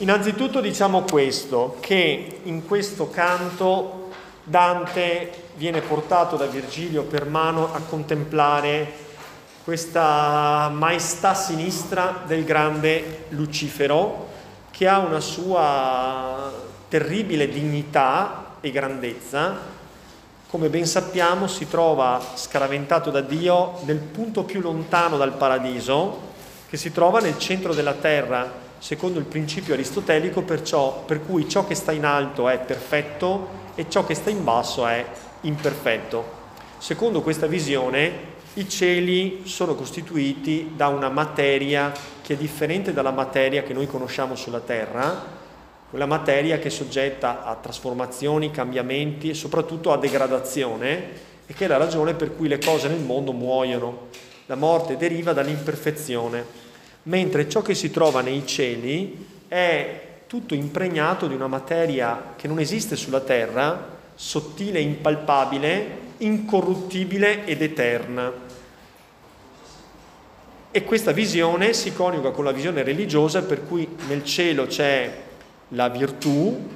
Innanzitutto diciamo questo, che in questo canto Dante viene portato da Virgilio per mano a contemplare questa maestà sinistra del grande Lucifero che ha una sua terribile dignità e grandezza. Come ben sappiamo si trova scaraventato da Dio nel punto più lontano dal paradiso, che si trova nel centro della terra, secondo il principio aristotelico, perciò, per cui ciò che sta in alto è perfetto e ciò che sta in basso è imperfetto. Secondo questa visione, i cieli sono costituiti da una materia che è differente dalla materia che noi conosciamo sulla Terra, quella materia che è soggetta a trasformazioni, cambiamenti e soprattutto a degradazione e che è la ragione per cui le cose nel mondo muoiono. La morte deriva dall'imperfezione mentre ciò che si trova nei cieli è tutto impregnato di una materia che non esiste sulla terra, sottile, impalpabile, incorruttibile ed eterna. E questa visione si coniuga con la visione religiosa per cui nel cielo c'è la virtù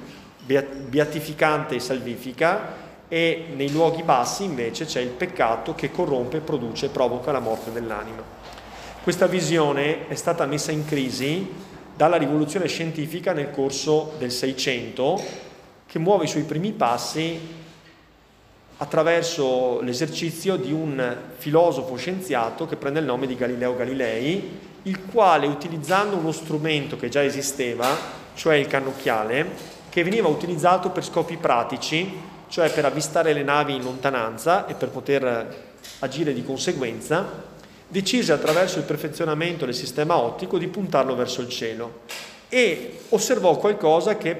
beatificante e salvifica e nei luoghi bassi invece c'è il peccato che corrompe, produce e provoca la morte dell'anima. Questa visione è stata messa in crisi dalla rivoluzione scientifica nel corso del Seicento, che muove i suoi primi passi attraverso l'esercizio di un filosofo scienziato che prende il nome di Galileo Galilei, il quale utilizzando uno strumento che già esisteva, cioè il cannocchiale, che veniva utilizzato per scopi pratici, cioè per avvistare le navi in lontananza e per poter agire di conseguenza, decise attraverso il perfezionamento del sistema ottico di puntarlo verso il cielo e osservò qualcosa che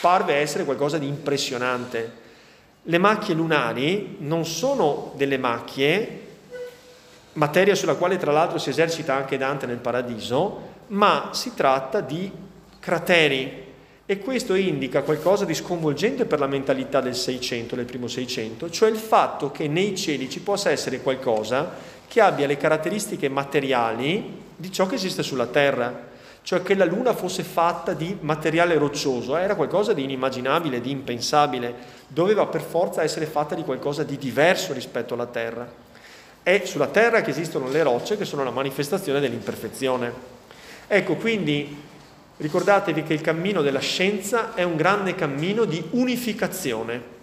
parve essere qualcosa di impressionante. Le macchie lunari non sono delle macchie, materia sulla quale tra l'altro si esercita anche Dante nel Paradiso, ma si tratta di crateri e questo indica qualcosa di sconvolgente per la mentalità del Seicento, del primo Seicento, cioè il fatto che nei cieli ci possa essere qualcosa che abbia le caratteristiche materiali di ciò che esiste sulla Terra, cioè che la Luna fosse fatta di materiale roccioso, era qualcosa di inimmaginabile, di impensabile, doveva per forza essere fatta di qualcosa di diverso rispetto alla Terra. È sulla Terra che esistono le rocce che sono la manifestazione dell'imperfezione. Ecco, quindi ricordatevi che il cammino della scienza è un grande cammino di unificazione,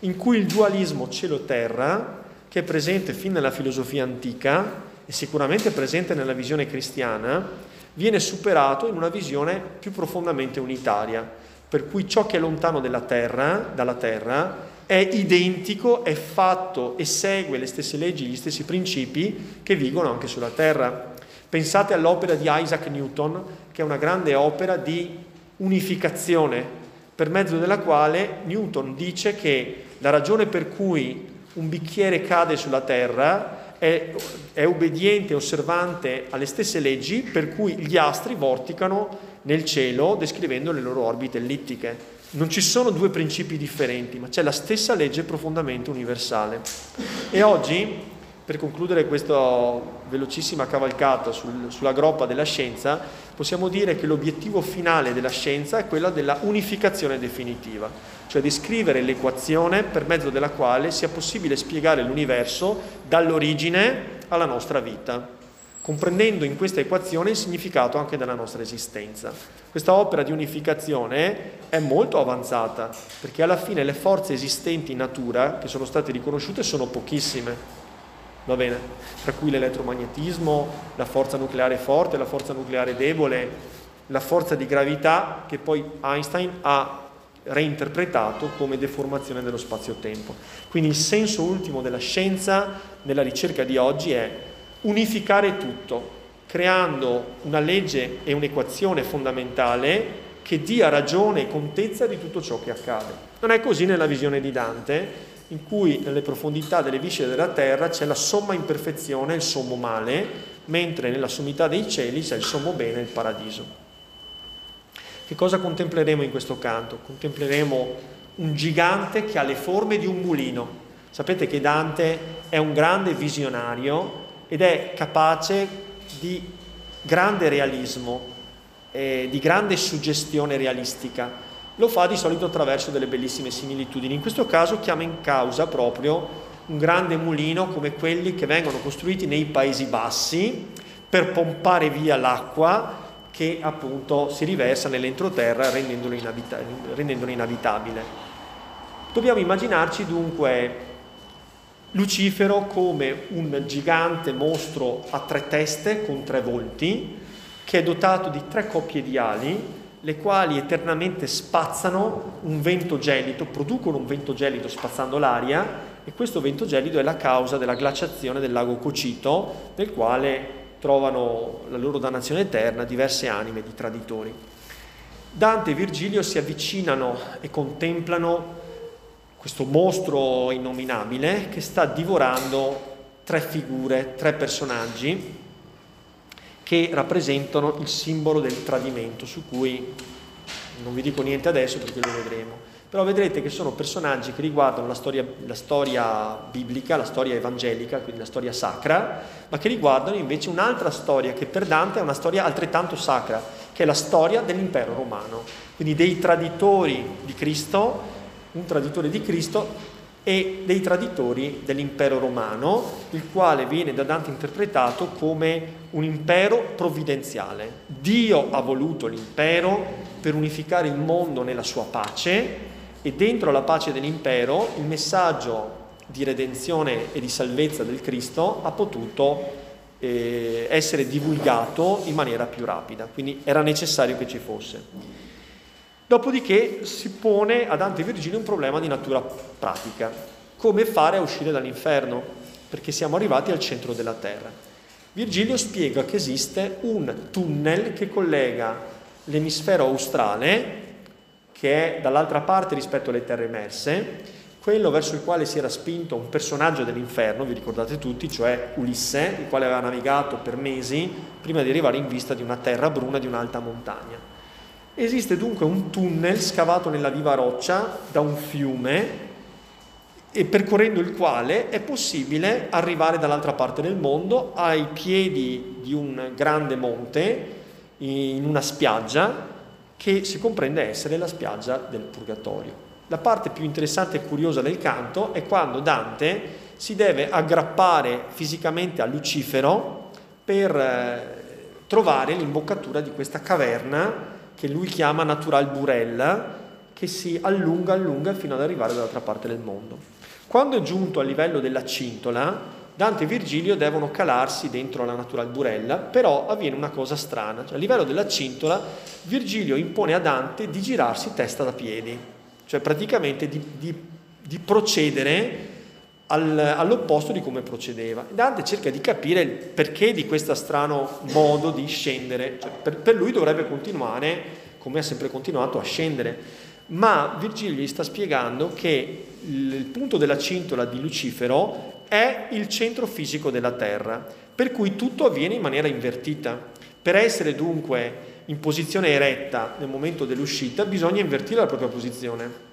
in cui il dualismo cielo-terra che è presente fin nella filosofia antica e sicuramente presente nella visione cristiana, viene superato in una visione più profondamente unitaria, per cui ciò che è lontano terra, dalla terra è identico, è fatto e segue le stesse leggi, gli stessi principi che vigono anche sulla terra. Pensate all'opera di Isaac Newton, che è una grande opera di unificazione, per mezzo della quale Newton dice che la ragione per cui un bicchiere cade sulla terra, è, è obbediente, osservante alle stesse leggi per cui gli astri vorticano nel cielo descrivendo le loro orbite ellittiche. Non ci sono due principi differenti, ma c'è la stessa legge profondamente universale. E oggi, per concludere questa velocissima cavalcata sul, sulla groppa della scienza, possiamo dire che l'obiettivo finale della scienza è quello della unificazione definitiva cioè descrivere l'equazione per mezzo della quale sia possibile spiegare l'universo dall'origine alla nostra vita, comprendendo in questa equazione il significato anche della nostra esistenza. Questa opera di unificazione è molto avanzata, perché alla fine le forze esistenti in natura che sono state riconosciute sono pochissime. Va bene? Tra cui l'elettromagnetismo, la forza nucleare forte, la forza nucleare debole, la forza di gravità che poi Einstein ha reinterpretato come deformazione dello spazio-tempo. Quindi il senso ultimo della scienza, nella ricerca di oggi, è unificare tutto, creando una legge e un'equazione fondamentale che dia ragione e contezza di tutto ciò che accade. Non è così nella visione di Dante, in cui nelle profondità delle viscere della terra c'è la somma imperfezione, il sommo male, mentre nella sommità dei cieli c'è il sommo bene, il paradiso. Che cosa contempleremo in questo canto? Contempleremo un gigante che ha le forme di un mulino. Sapete che Dante è un grande visionario ed è capace di grande realismo. eh, di grande suggestione realistica. Lo fa di solito attraverso delle bellissime similitudini. In questo caso chiama in causa proprio un grande mulino come quelli che vengono costruiti nei Paesi Bassi per pompare via l'acqua che appunto si riversa nell'entroterra rendendolo, inabita- rendendolo inabitabile. Dobbiamo immaginarci dunque Lucifero come un gigante mostro a tre teste con tre volti, che è dotato di tre coppie di ali, le quali eternamente spazzano un vento gelido, producono un vento gelido spazzando l'aria e questo vento gelido è la causa della glaciazione del lago Cocito, nel quale trovano la loro dannazione eterna diverse anime di traditori. Dante e Virgilio si avvicinano e contemplano questo mostro innominabile che sta divorando tre figure, tre personaggi che rappresentano il simbolo del tradimento, su cui non vi dico niente adesso perché lo vedremo. Però vedrete che sono personaggi che riguardano la storia, la storia, biblica, la storia evangelica, quindi la storia sacra, ma che riguardano invece un'altra storia che per Dante è una storia altrettanto sacra, che è la storia dell'impero romano, quindi dei traditori di Cristo, un traditore di Cristo e dei traditori dell'impero romano, il quale viene da Dante interpretato come un impero provvidenziale. Dio ha voluto l'impero per unificare il mondo nella sua pace e dentro la pace dell'impero il messaggio di redenzione e di salvezza del Cristo ha potuto eh, essere divulgato in maniera più rapida, quindi era necessario che ci fosse. Dopodiché si pone a Dante e Virgilio un problema di natura pratica, come fare a uscire dall'inferno, perché siamo arrivati al centro della terra. Virgilio spiega che esiste un tunnel che collega l'emisfero australe che è dall'altra parte rispetto alle terre emerse, quello verso il quale si era spinto un personaggio dell'inferno, vi ricordate tutti, cioè Ulisse, il quale aveva navigato per mesi prima di arrivare in vista di una terra bruna di un'alta montagna. Esiste dunque un tunnel scavato nella viva roccia da un fiume e percorrendo il quale è possibile arrivare dall'altra parte del mondo ai piedi di un grande monte in una spiaggia che si comprende essere la spiaggia del Purgatorio. La parte più interessante e curiosa del canto è quando Dante si deve aggrappare fisicamente a Lucifero per eh, trovare l'imboccatura di questa caverna che lui chiama Natural Burella, che si allunga, allunga fino ad arrivare dall'altra parte del mondo. Quando è giunto al livello della cintola, Dante e Virgilio devono calarsi dentro la natural burella, però avviene una cosa strana. Cioè, a livello della cintola, Virgilio impone a Dante di girarsi testa da piedi, cioè praticamente di, di, di procedere all'opposto di come procedeva. Dante cerca di capire il perché di questo strano modo di scendere. Cioè, per, per lui dovrebbe continuare, come ha sempre continuato, a scendere. Ma Virgilio gli sta spiegando che il punto della cintola di Lucifero è il centro fisico della Terra, per cui tutto avviene in maniera invertita. Per essere dunque in posizione eretta nel momento dell'uscita bisogna invertire la propria posizione.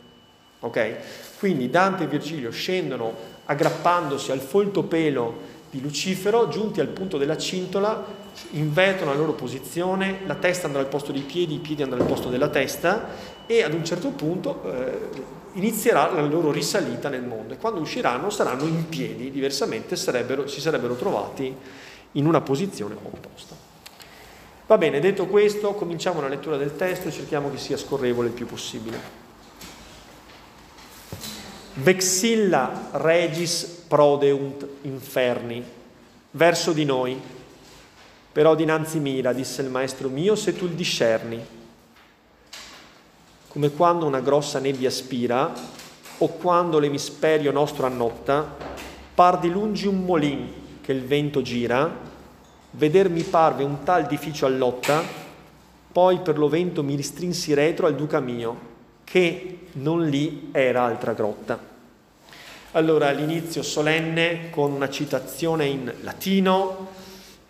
Ok? Quindi Dante e Virgilio scendono aggrappandosi al folto pelo di Lucifero, giunti al punto della cintola, invertono la loro posizione, la testa andrà al posto dei piedi, i piedi andranno al posto della testa e ad un certo punto eh, inizierà la loro risalita nel mondo e quando usciranno saranno in piedi, diversamente sarebbero, si sarebbero trovati in una posizione opposta. Va bene, detto questo, cominciamo la lettura del testo e cerchiamo che sia scorrevole il più possibile. Vexilla regis prodeunt inferni, verso di noi. Però dinanzi mira, disse il maestro mio, se tu il discerni come quando una grossa nebbia spira o quando l'emisperio nostro annotta, par di lungi un molin che il vento gira, veder mi parve un tal edificio allotta, poi per lo vento mi ristrinsi retro al duca mio, che non lì era altra grotta. Allora l'inizio solenne con una citazione in latino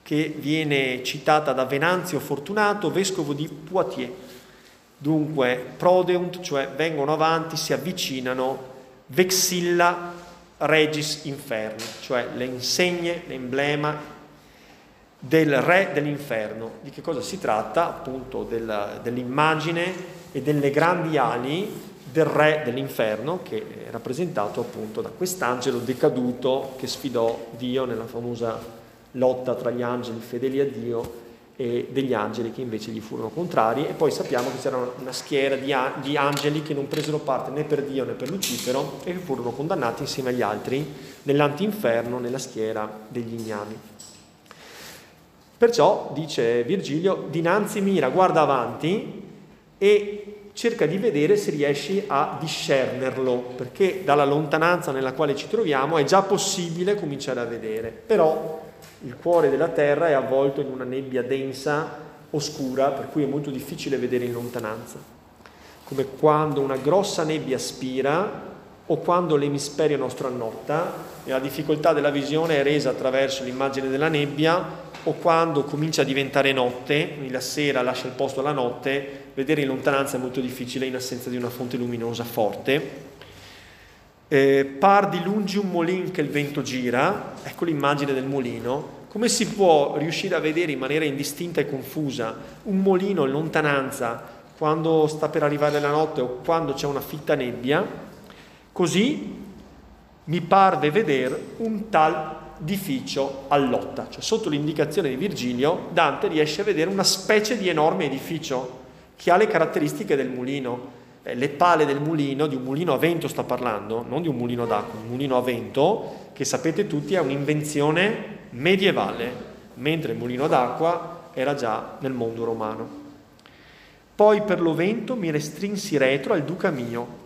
che viene citata da Venanzio Fortunato, vescovo di Poitiers Dunque, prodeunt, cioè vengono avanti, si avvicinano, vexilla regis inferni, cioè le insegne, l'emblema del re dell'inferno. Di che cosa si tratta? Appunto del, dell'immagine e delle grandi ali del re dell'inferno che è rappresentato appunto da quest'angelo decaduto che sfidò Dio nella famosa lotta tra gli angeli fedeli a Dio e degli angeli che invece gli furono contrari e poi sappiamo che c'era una schiera di, angeli che non presero parte né per Dio né per Lucifero e che furono condannati insieme agli altri nell'antinferno nella schiera degli ignami. Perciò, dice Virgilio, dinanzi mira, guarda avanti e cerca di vedere se riesci a discernerlo, perché dalla lontananza nella quale ci troviamo è già possibile cominciare a vedere, però il cuore della terra è avvolto in una nebbia densa, oscura, per cui è molto difficile vedere in lontananza. Come quando una grossa nebbia spira o quando l'emisferio nostro annotta e la difficoltà della visione è resa attraverso l'immagine della nebbia o quando comincia a diventare notte, quindi la sera lascia il posto alla notte, vedere in lontananza è molto difficile in assenza di una fonte luminosa forte. Eh, par di lungi un molin che il vento gira, ecco l'immagine del molino. Come si può riuscire a vedere in maniera indistinta e confusa un molino in lontananza quando sta per arrivare la notte o quando c'è una fitta nebbia? Così mi parve vedere un tal edificio all'otta, cioè sotto l'indicazione di Virgilio Dante riesce a vedere una specie di enorme edificio che ha le caratteristiche del mulino. Eh, le pale del mulino, di un mulino a vento sta parlando, non di un mulino d'acqua, un mulino a vento, che sapete tutti è un'invenzione medievale, mentre il mulino d'acqua era già nel mondo romano. Poi per lo vento mi restrinsi retro al duca mio,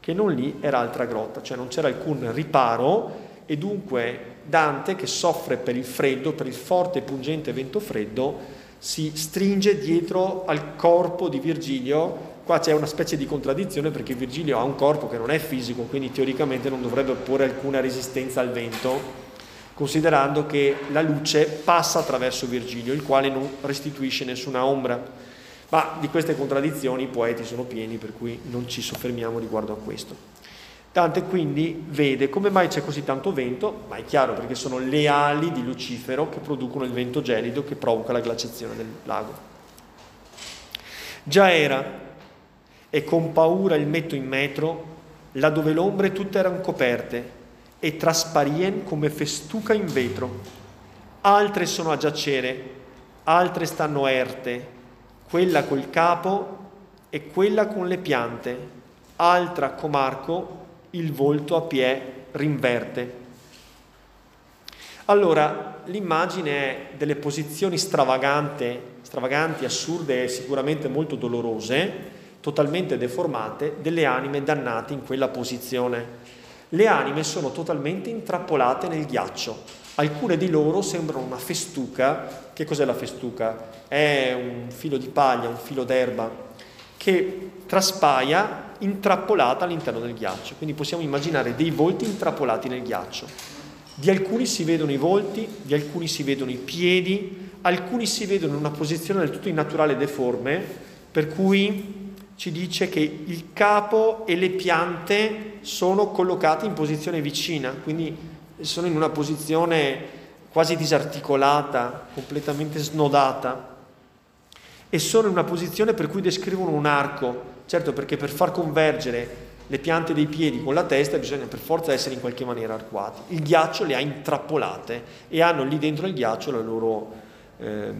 che non lì era altra grotta, cioè non c'era alcun riparo e dunque Dante, che soffre per il freddo, per il forte e pungente vento freddo, si stringe dietro al corpo di Virgilio. Qua c'è una specie di contraddizione perché Virgilio ha un corpo che non è fisico, quindi teoricamente non dovrebbe opporre alcuna resistenza al vento, considerando che la luce passa attraverso Virgilio, il quale non restituisce nessuna ombra. Ma di queste contraddizioni i poeti sono pieni, per cui non ci soffermiamo riguardo a questo. Dante quindi vede come mai c'è così tanto vento, ma è chiaro perché sono le ali di Lucifero che producono il vento gelido che provoca la glaciazione del lago. Già era, e con paura il metto in metro, là dove l'ombre tutte erano coperte e trasparien come festuca in vetro. Altre sono a giacere, altre stanno erte, quella col capo e quella con le piante, altra comarco il volto a pie rinverte. Allora, l'immagine delle posizioni stravaganti, assurde e sicuramente molto dolorose, totalmente deformate, delle anime dannate in quella posizione. Le anime sono totalmente intrappolate nel ghiaccio. Alcune di loro sembrano una festuca. Che cos'è la festuca? È un filo di paglia, un filo d'erba che traspaia intrappolata all'interno del ghiaccio. Quindi possiamo immaginare dei volti intrappolati nel ghiaccio. Di alcuni si vedono i volti, di alcuni si vedono i piedi, alcuni si vedono in una posizione del tutto innaturale e deforme, per cui ci dice che il capo e le piante sono collocati in posizione vicina, quindi sono in una posizione quasi disarticolata, completamente snodata e sono in una posizione per cui descrivono un arco Certo perché per far convergere le piante dei piedi con la testa bisogna per forza essere in qualche maniera arcuati. Il ghiaccio le ha intrappolate e hanno lì dentro il ghiaccio la loro, eh,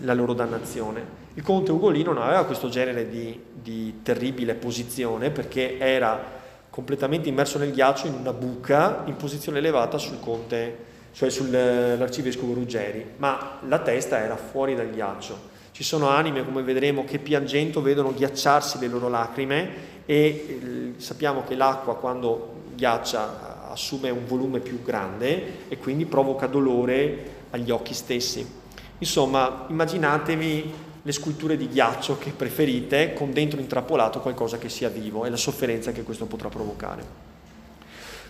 la loro dannazione. Il conte Ugolino non aveva questo genere di, di terribile posizione perché era completamente immerso nel ghiaccio in una buca in posizione elevata sul conte, cioè sull'arcivescovo Ruggeri, ma la testa era fuori dal ghiaccio. Ci sono anime, come vedremo, che piangendo vedono ghiacciarsi le loro lacrime e eh, sappiamo che l'acqua quando ghiaccia assume un volume più grande e quindi provoca dolore agli occhi stessi. Insomma, immaginatevi le sculture di ghiaccio che preferite con dentro intrappolato qualcosa che sia vivo e la sofferenza che questo potrà provocare.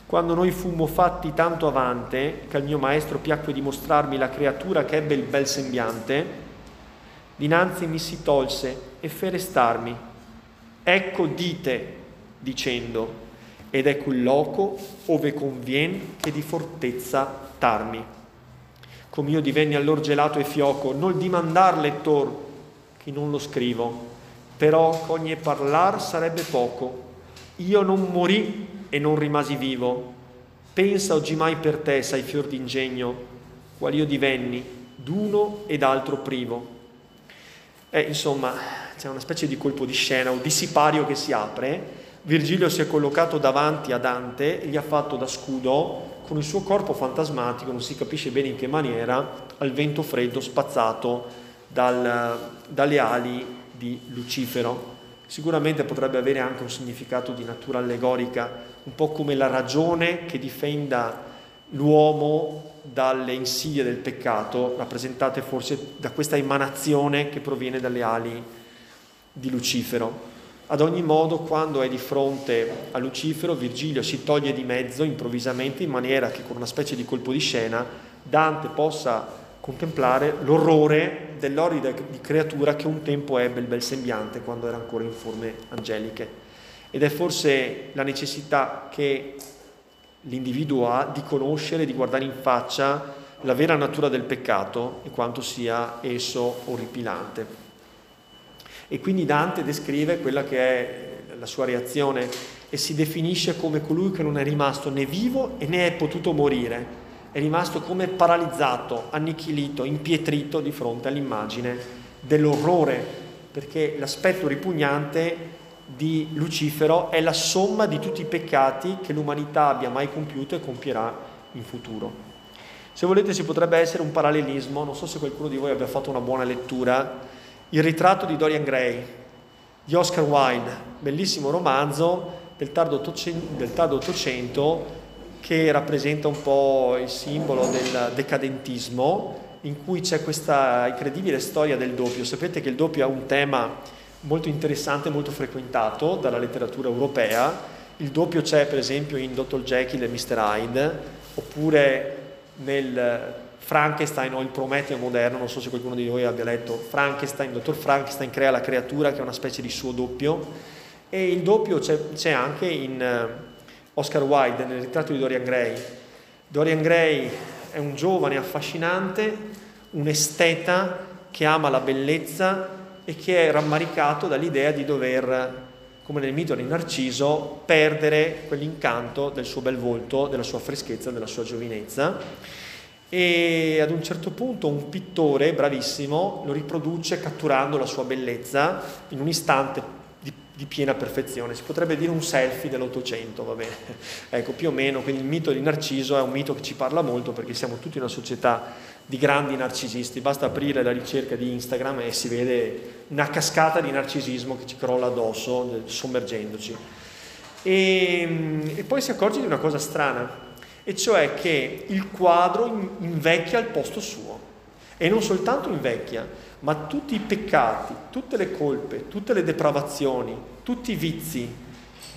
Quando noi fummo fatti tanto avante, che al mio maestro piacque dimostrarmi la creatura che ebbe il bel sembiante, dinanzi mi si tolse e fe restarmi. Ecco dite, dicendo, ed ecco il loco ove convien che di fortezza tarmi. come io divenni allor gelato e fioco, nol dimandar lettor, che non lo scrivo, però cogne parlar sarebbe poco. Io non morì e non rimasi vivo. Pensa oggi mai per te, sai fior d'ingegno, qual io divenni, d'uno ed altro privo. E insomma, c'è una specie di colpo di scena, un dissipario che si apre. Virgilio si è collocato davanti a Dante, gli ha fatto da scudo con il suo corpo fantasmatico, non si capisce bene in che maniera, al vento freddo spazzato dal, dalle ali di Lucifero. Sicuramente potrebbe avere anche un significato di natura allegorica, un po' come la ragione che difenda l'uomo dalle insidie del peccato, rappresentate forse da questa emanazione che proviene dalle ali di Lucifero. Ad ogni modo, quando è di fronte a Lucifero, Virgilio si toglie di mezzo improvvisamente in maniera che con una specie di colpo di scena Dante possa contemplare l'orrore dell'orrida creatura che un tempo ebbe il bel sembiante quando era ancora in forme angeliche. Ed è forse la necessità che l'individuo ha di conoscere, di guardare in faccia la vera natura del peccato e quanto sia esso orripilante. E quindi Dante descrive quella che è la sua reazione e si definisce come colui che non è rimasto né vivo né è potuto morire, è rimasto come paralizzato, annichilito, impietrito di fronte all'immagine dell'orrore, perché l'aspetto ripugnante di Lucifero è la somma di tutti i peccati che l'umanità abbia mai compiuto e compierà in futuro. Se volete ci potrebbe essere un parallelismo, non so se qualcuno di voi abbia fatto una buona lettura, il ritratto di Dorian Gray di Oscar Wilde, bellissimo romanzo del tardo Ottocento che rappresenta un po' il simbolo del decadentismo, in cui c'è questa incredibile storia del doppio. Sapete che il doppio è un tema molto interessante, molto frequentato dalla letteratura europea. Il doppio c'è per esempio in Dr. Jekyll e Mr. Hyde, oppure nel Frankenstein o il Prometeo moderno, non so se qualcuno di voi abbia letto Frankenstein, il dottor Frankenstein crea la creatura che è una specie di suo doppio e il doppio c'è, c'è anche in eh, Oscar Wilde, nel ritratto di Dorian Gray. Dorian Gray è un giovane affascinante, un esteta che ama la bellezza e che è rammaricato dall'idea di dover, come nel mito di Narciso, perdere quell'incanto del suo bel volto, della sua freschezza, della sua giovinezza. E ad un certo punto un pittore bravissimo lo riproduce catturando la sua bellezza in un istante di, di piena perfezione. Si potrebbe dire un selfie dell'Ottocento, va bene? Ecco, più o meno, quindi il mito di Narciso è un mito che ci parla molto perché siamo tutti una società di grandi narcisisti, basta aprire la ricerca di Instagram e si vede una cascata di narcisismo che ci crolla addosso, sommergendoci. E, e poi si accorge di una cosa strana, e cioè che il quadro invecchia al posto suo. E non soltanto invecchia, ma tutti i peccati, tutte le colpe, tutte le depravazioni, tutti i vizi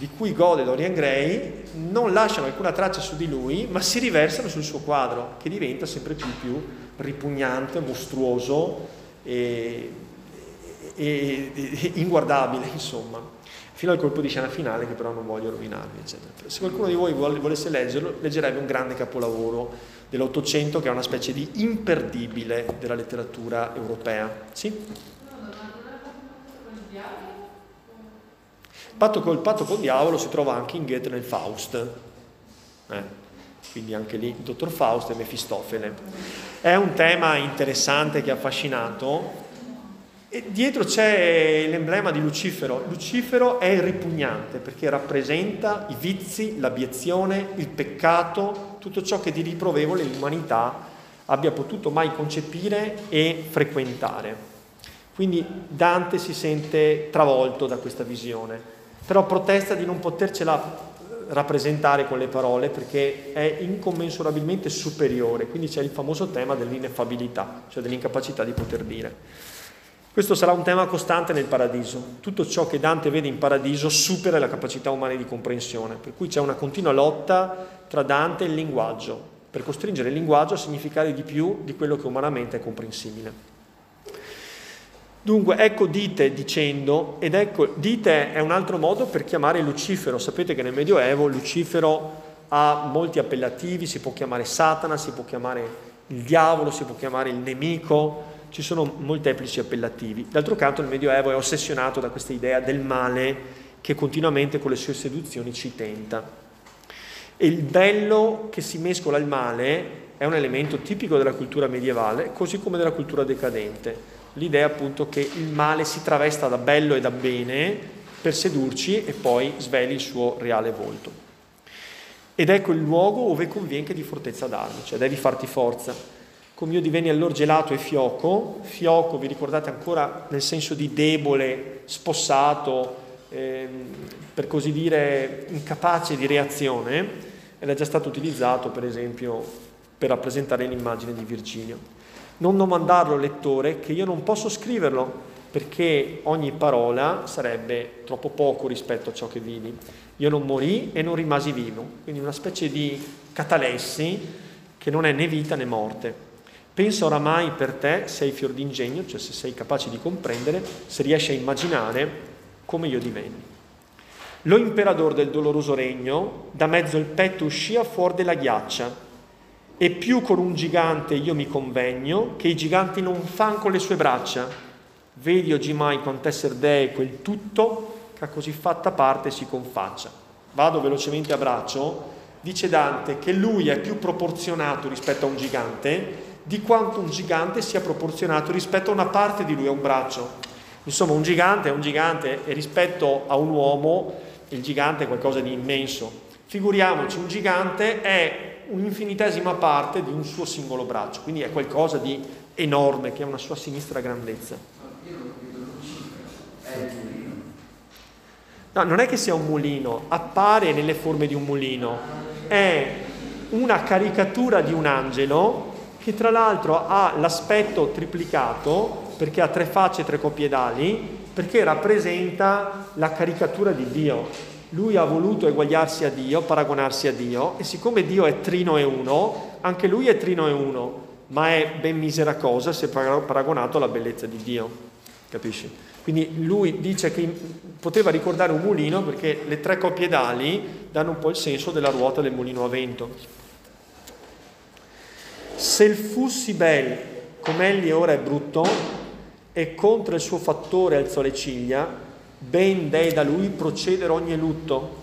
di cui gode Dorian Gray non lasciano alcuna traccia su di lui, ma si riversano sul suo quadro, che diventa sempre più, più ripugnante, mostruoso e, e, e, inguardabile, insomma, fino al colpo di scena finale che però non voglio rovinarvi, eccetera. Se qualcuno di voi volesse leggerlo, leggerebbe un grande capolavoro dell'Ottocento che è una specie di imperdibile della letteratura europea. Sì? Patto col patto col diavolo si trova anche in Goethe nel Faust, eh, quindi anche lì il dottor Faust e Mefistofele. È un tema interessante che ha affascinato e dietro c'è l'emblema di Lucifero. Lucifero è ripugnante perché rappresenta i vizi, l'abiezione, il peccato, tutto ciò che di riprovevole l'umanità abbia potuto mai concepire e frequentare. Quindi Dante si sente travolto da questa visione però protesta di non potercela rappresentare con le parole perché è incommensurabilmente superiore, quindi c'è il famoso tema dell'ineffabilità, cioè dell'incapacità di poter dire. Questo sarà un tema costante nel paradiso. Tutto ciò che Dante vede in paradiso supera la capacità umana di comprensione, per cui c'è una continua lotta tra Dante e il linguaggio, per costringere il linguaggio a significare di più di quello che umanamente è comprensibile. Dunque, ecco dite dicendo, ed ecco, dite è un altro modo per chiamare Lucifero. Sapete che nel Medioevo Lucifero ha molti appellativi, si può chiamare Satana, si può chiamare il diavolo, si può chiamare il nemico, ci sono molteplici appellativi. D'altro canto il Medioevo è ossessionato da questa idea del male che continuamente con le sue seduzioni ci tenta. E il bello che si mescola al male è un elemento tipico della cultura medievale, così come della cultura decadente. L'idea appunto che il male si travesta da bello e da bene per sedurci e poi sveli il suo reale volto. Ed ecco il luogo dove conviene che di fortezza d'armi, cioè devi farti forza. Come io divenni allora gelato e fioco, fioco vi ricordate ancora nel senso di debole, spossato, ehm, per così dire incapace di reazione, ed è già stato utilizzato per esempio per rappresentare l'immagine di Virgilio. Non domandarlo lettore che io non posso scriverlo perché ogni parola sarebbe troppo poco rispetto a ciò che vidi. Io non morì e non rimasi vivo, quindi una specie di catalessi che non è né vita né morte. Pensa oramai per te se hai fior d'ingegno, cioè se sei capace di comprendere, se riesci a immaginare come io divenni. Lo imperador del doloroso regno, da mezzo il petto uscia fuori della ghiaccia, e più con un gigante io mi convegno, che i giganti non fan con le sue braccia. Vedi oggimai quant'esser dee quel tutto, che a così fatta parte si confaccia. Vado velocemente a braccio, dice Dante che lui è più proporzionato rispetto a un gigante di quanto un gigante sia proporzionato rispetto a una parte di lui, a un braccio. Insomma, un gigante è un gigante e rispetto a un uomo il gigante è qualcosa di immenso. Figuriamoci, un gigante è un'infinitesima parte di un suo singolo braccio, quindi è qualcosa di enorme che ha una sua sinistra grandezza. No, non è che sia un mulino, appare nelle forme di un mulino, è una caricatura di un angelo che tra l'altro ha l'aspetto triplicato perché ha tre facce e tre coppie d'ali, perché rappresenta la caricatura di Dio. Lui ha voluto eguagliarsi a Dio, paragonarsi a Dio, e siccome Dio è trino e uno, anche lui è trino e uno, ma è ben misera cosa se paragonato alla bellezza di Dio. Capisci? Quindi lui dice che poteva ricordare un mulino perché le tre coppie d'ali danno un po' il senso della ruota del mulino a vento. Se il fussi bel come egli ora è brutto, e contro il suo fattore alzò le ciglia, ben dei da lui procedere ogni lutto.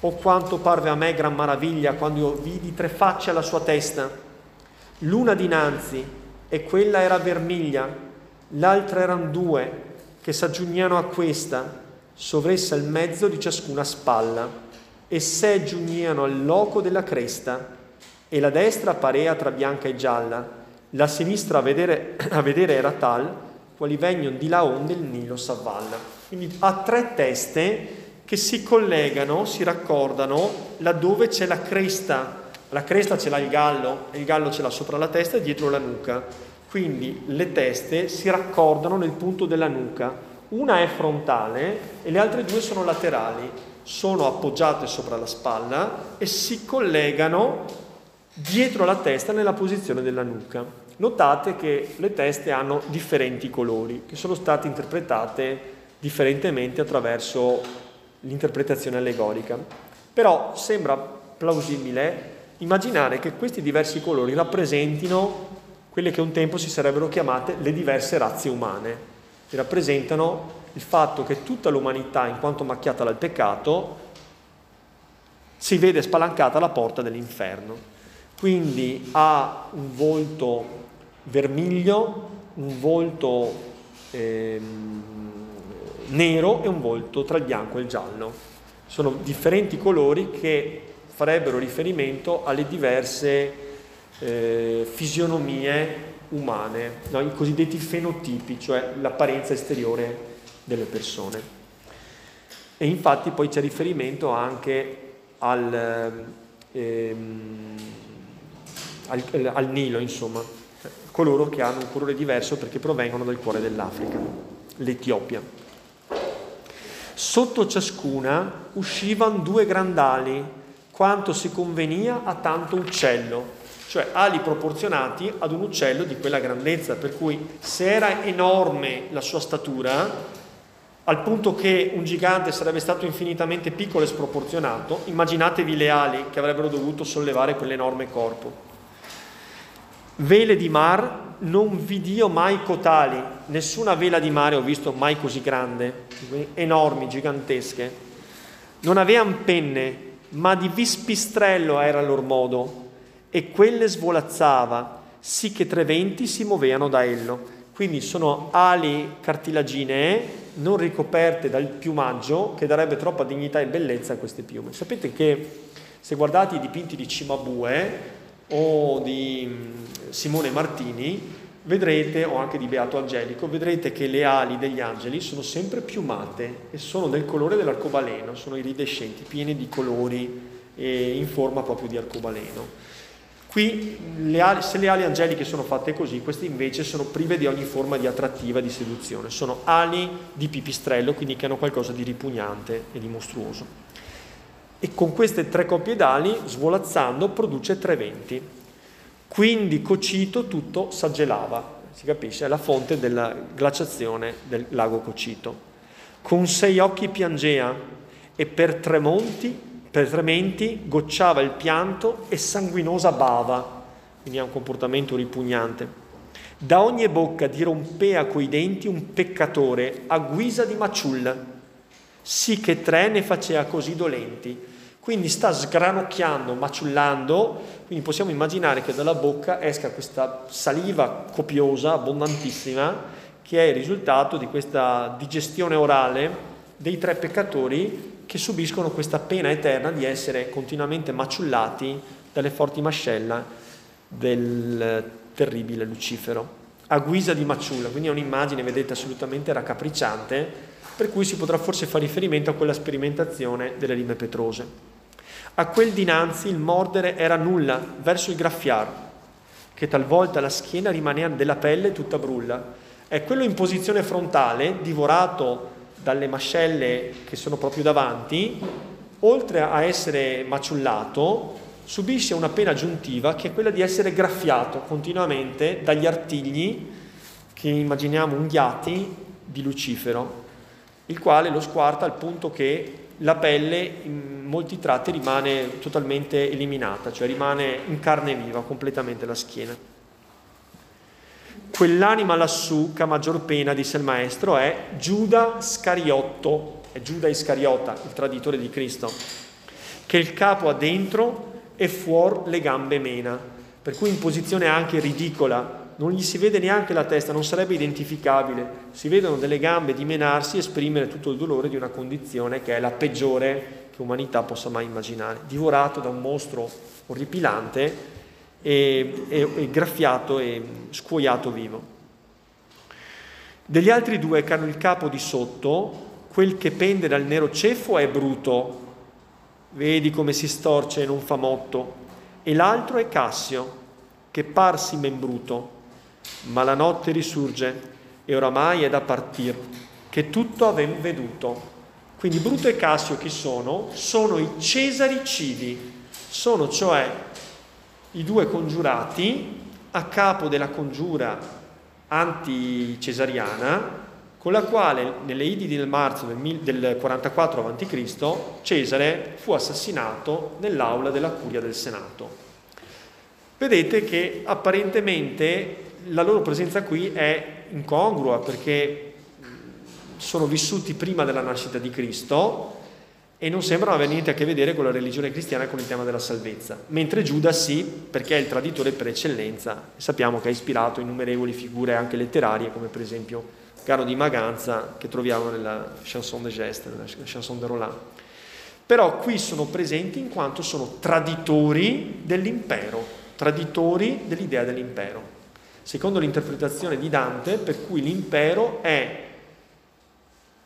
O quanto parve a me gran maraviglia quando io vidi tre facce alla sua testa, l'una dinanzi e quella era vermiglia, l'altra erano due che s'aggiugnano a questa, sovressa il mezzo di ciascuna spalla, e se giugniano al loco della cresta, e la destra parea tra bianca e gialla, la sinistra a vedere, a vedere era tal, quali vengono di là onde il Nilo s'avvalla. Quindi ha tre teste che si collegano, si raccordano laddove c'è la cresta. La cresta ce l'ha il gallo, e il gallo ce l'ha sopra la testa e dietro la nuca. Quindi le teste si raccordano nel punto della nuca. Una è frontale e le altre due sono laterali. Sono appoggiate sopra la spalla e si collegano dietro la testa nella posizione della nuca. Notate che le teste hanno differenti colori, che sono state interpretate differentemente attraverso l'interpretazione allegorica. Però sembra plausibile immaginare che questi diversi colori rappresentino quelle che un tempo si sarebbero chiamate le diverse razze umane, che rappresentano il fatto che tutta l'umanità, in quanto macchiata dal peccato, si vede spalancata la porta dell'inferno. Quindi ha un volto vermiglio, un volto eh, nero e un volto tra il bianco e il giallo. Sono differenti colori che farebbero riferimento alle diverse eh, fisionomie umane, no? i cosiddetti fenotipi, cioè l'apparenza esteriore delle persone. E infatti poi c'è riferimento anche al, ehm, al, al Nilo, insomma, coloro che hanno un colore diverso perché provengono dal cuore dell'Africa, l'Etiopia. Sotto ciascuna uscivano due grandali, quanto si convenia a tanto uccello, cioè ali proporzionati ad un uccello di quella grandezza, per cui se era enorme la sua statura, al punto che un gigante sarebbe stato infinitamente piccolo e sproporzionato, immaginatevi le ali che avrebbero dovuto sollevare quell'enorme corpo. Vele di mar non vidio mai cotali, nessuna vela di mare ho visto mai così grande, enormi, gigantesche. Non avevano penne, ma di vispistrello era il loro modo, e quelle svolazzava, sì che tre venti si muovevano da ello. Quindi sono ali cartilaginee non ricoperte dal piumaggio che darebbe troppa dignità e bellezza a queste piume. Sapete che se guardate i dipinti di Cimabue o di mm, Simone Martini, vedrete, o anche di Beato Angelico, vedrete che le ali degli angeli sono sempre piumate e sono del colore dell'arcobaleno, sono iridescenti, pieni di colori e in forma proprio di arcobaleno. Qui le ali, se le ali angeliche sono fatte così, queste invece sono prive di ogni forma di attrattiva, di seduzione. Sono ali di pipistrello, quindi che hanno qualcosa di ripugnante e di mostruoso. E con queste tre coppie d'ali, svolazzando, produce tre venti. Quindi Cocito tutto s'aggelava, si capisce, è la fonte della glaciazione del lago Cocito. Con sei occhi piangea e per tre monti per trementi gocciava il pianto e sanguinosa bava, quindi ha un comportamento ripugnante. Da ogni bocca dirompea coi denti un peccatore a guisa di maciulla, sì che tre ne faceva così dolenti. Quindi sta sgranocchiando, maciullando, quindi possiamo immaginare che dalla bocca esca questa saliva copiosa, abbondantissima, che è il risultato di questa digestione orale dei tre peccatori che subiscono questa pena eterna di essere continuamente maciullati dalle forti mascella del terribile Lucifero, a guisa di maciulla, quindi è un'immagine, vedete, assolutamente raccapricciante, per cui si potrà forse fare riferimento a quella sperimentazione delle rime petrose. A quel dinanzi il mordere era nulla verso il graffiar, che talvolta la schiena rimaneva della pelle tutta brulla. È quello in posizione frontale, divorato dalle mascelle che sono proprio davanti, oltre a essere maciullato, subisce una pena aggiuntiva che è quella di essere graffiato continuamente dagli artigli che immaginiamo unghiati di Lucifero, il quale lo squarta al punto che la pelle in molti tratti rimane totalmente eliminata, cioè rimane in carne viva completamente la schiena. Quell'anima lassù che a maggior pena, disse il maestro, è Giuda Scariotto, è Giuda Iscariota, il traditore di Cristo, che il capo ha dentro e fuori le gambe mena, per cui in posizione anche ridicola, non gli si vede neanche la testa, non sarebbe identificabile, si vedono delle gambe dimenarsi e esprimere tutto il dolore di una condizione che è la peggiore che umanità possa mai immaginare, divorato da un mostro orripilante e, e, e graffiato e scuoiato vivo. Degli altri due che hanno il capo di sotto, quel che pende dal nero ceffo è bruto, vedi come si storce e non fa motto, e l'altro è Cassio, che parsi membruto, ma la notte risurge e oramai è da partir, che tutto aven veduto. Quindi Bruto e Cassio chi sono? Sono i Cesari civi, sono cioè i due congiurati a capo della congiura anti-cesariana con la quale nelle Idi del marzo del 44 a.C. Cesare fu assassinato nell'aula della curia del Senato. Vedete che apparentemente la loro presenza qui è incongrua perché sono vissuti prima della nascita di Cristo e non sembrano avere niente a che vedere con la religione cristiana e con il tema della salvezza, mentre Giuda sì, perché è il traditore per eccellenza, sappiamo che ha ispirato innumerevoli figure anche letterarie, come per esempio Caro di Maganza, che troviamo nella Chanson de Geste, nella Chanson de Roland. Però qui sono presenti in quanto sono traditori dell'impero, traditori dell'idea dell'impero. Secondo l'interpretazione di Dante, per cui l'impero è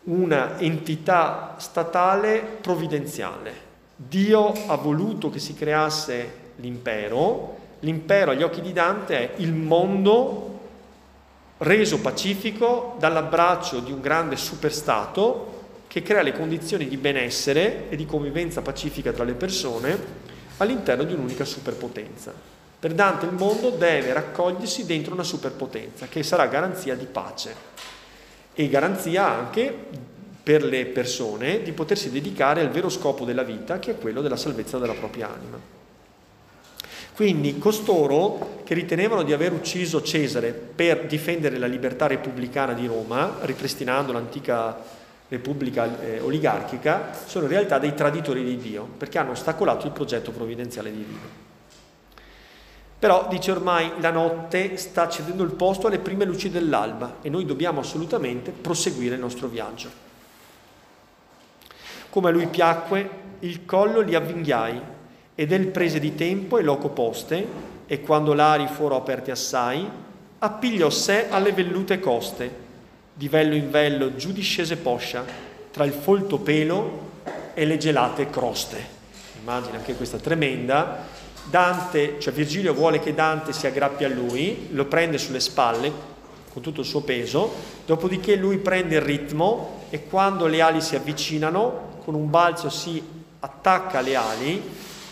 una entità statale provvidenziale. Dio ha voluto che si creasse l'impero, l'impero agli occhi di Dante è il mondo reso pacifico dall'abbraccio di un grande superstato che crea le condizioni di benessere e di convivenza pacifica tra le persone all'interno di un'unica superpotenza. Per Dante il mondo deve raccogliersi dentro una superpotenza che sarà garanzia di pace e garanzia anche per le persone di potersi dedicare al vero scopo della vita, che è quello della salvezza della propria anima. Quindi costoro che ritenevano di aver ucciso Cesare per difendere la libertà repubblicana di Roma, ripristinando l'antica repubblica eh, oligarchica, sono in realtà dei traditori di Dio, perché hanno ostacolato il progetto provvidenziale divino. Però dice ormai la notte sta cedendo il posto alle prime luci dell'alba e noi dobbiamo assolutamente proseguire il nostro viaggio. Come a lui piacque, il collo li avvinghiai ed el prese di tempo e loco poste, e quando lari fuoro aperti assai, appigliò sé alle vellute coste, di vello in vello giù discese poscia, tra il folto pelo e le gelate croste. Immagina anche questa tremenda. Dante, cioè Virgilio vuole che Dante si aggrappi a lui, lo prende sulle spalle con tutto il suo peso, dopodiché lui prende il ritmo e quando le ali si avvicinano, con un balzo si attacca alle ali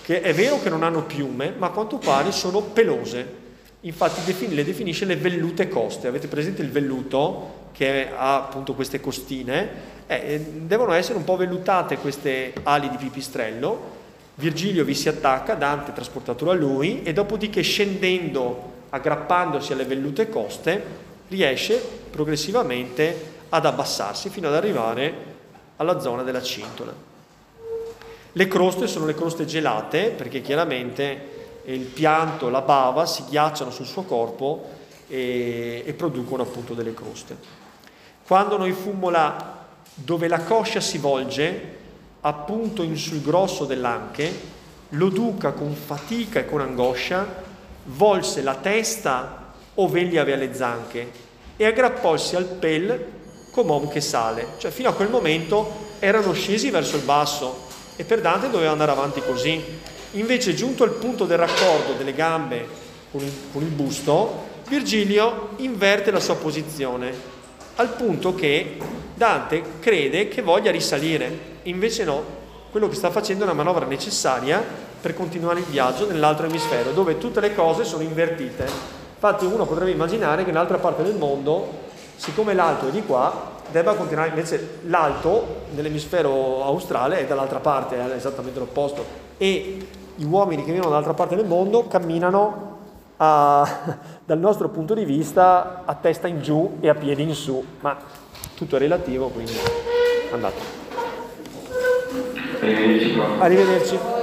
che è vero che non hanno piume, ma a quanto pare sono pelose. Infatti le definisce le vellute coste. Avete presente il velluto che ha appunto queste costine? Eh, devono essere un po' vellutate queste ali di pipistrello. Virgilio vi si attacca, Dante trasportatelo a lui e dopodiché scendendo, aggrappandosi alle vellute coste, riesce progressivamente ad abbassarsi fino ad arrivare alla zona della cintola. Le croste sono le croste gelate perché chiaramente il pianto, la bava si ghiacciano sul suo corpo e, e producono appunto delle croste. Quando noi fummo là dove la coscia si volge, appunto in sul grosso dell'anche, lo duca con fatica e con angoscia volse la testa ove egli aveva le zanche e aggrappolsi al pel come un che sale. Cioè fino a quel momento erano scesi verso il basso, e per Dante doveva andare avanti così. Invece, giunto al punto del raccordo delle gambe con il, con il busto, Virgilio inverte la sua posizione, al punto che Dante crede che voglia risalire, invece no, quello che sta facendo è una manovra necessaria per continuare il viaggio nell'altro emisfero, dove tutte le cose sono invertite. Infatti uno potrebbe immaginare che nell'altra parte del mondo, siccome l'alto è di qua, debba continuare, invece l'alto nell'emisfero australe è dall'altra parte, è esattamente l'opposto, e gli uomini che vivono dall'altra parte del mondo camminano a, dal nostro punto di vista a testa in giù e a piedi in su, ma tutto è relativo, quindi andate. Arrivederci. Arrivederci.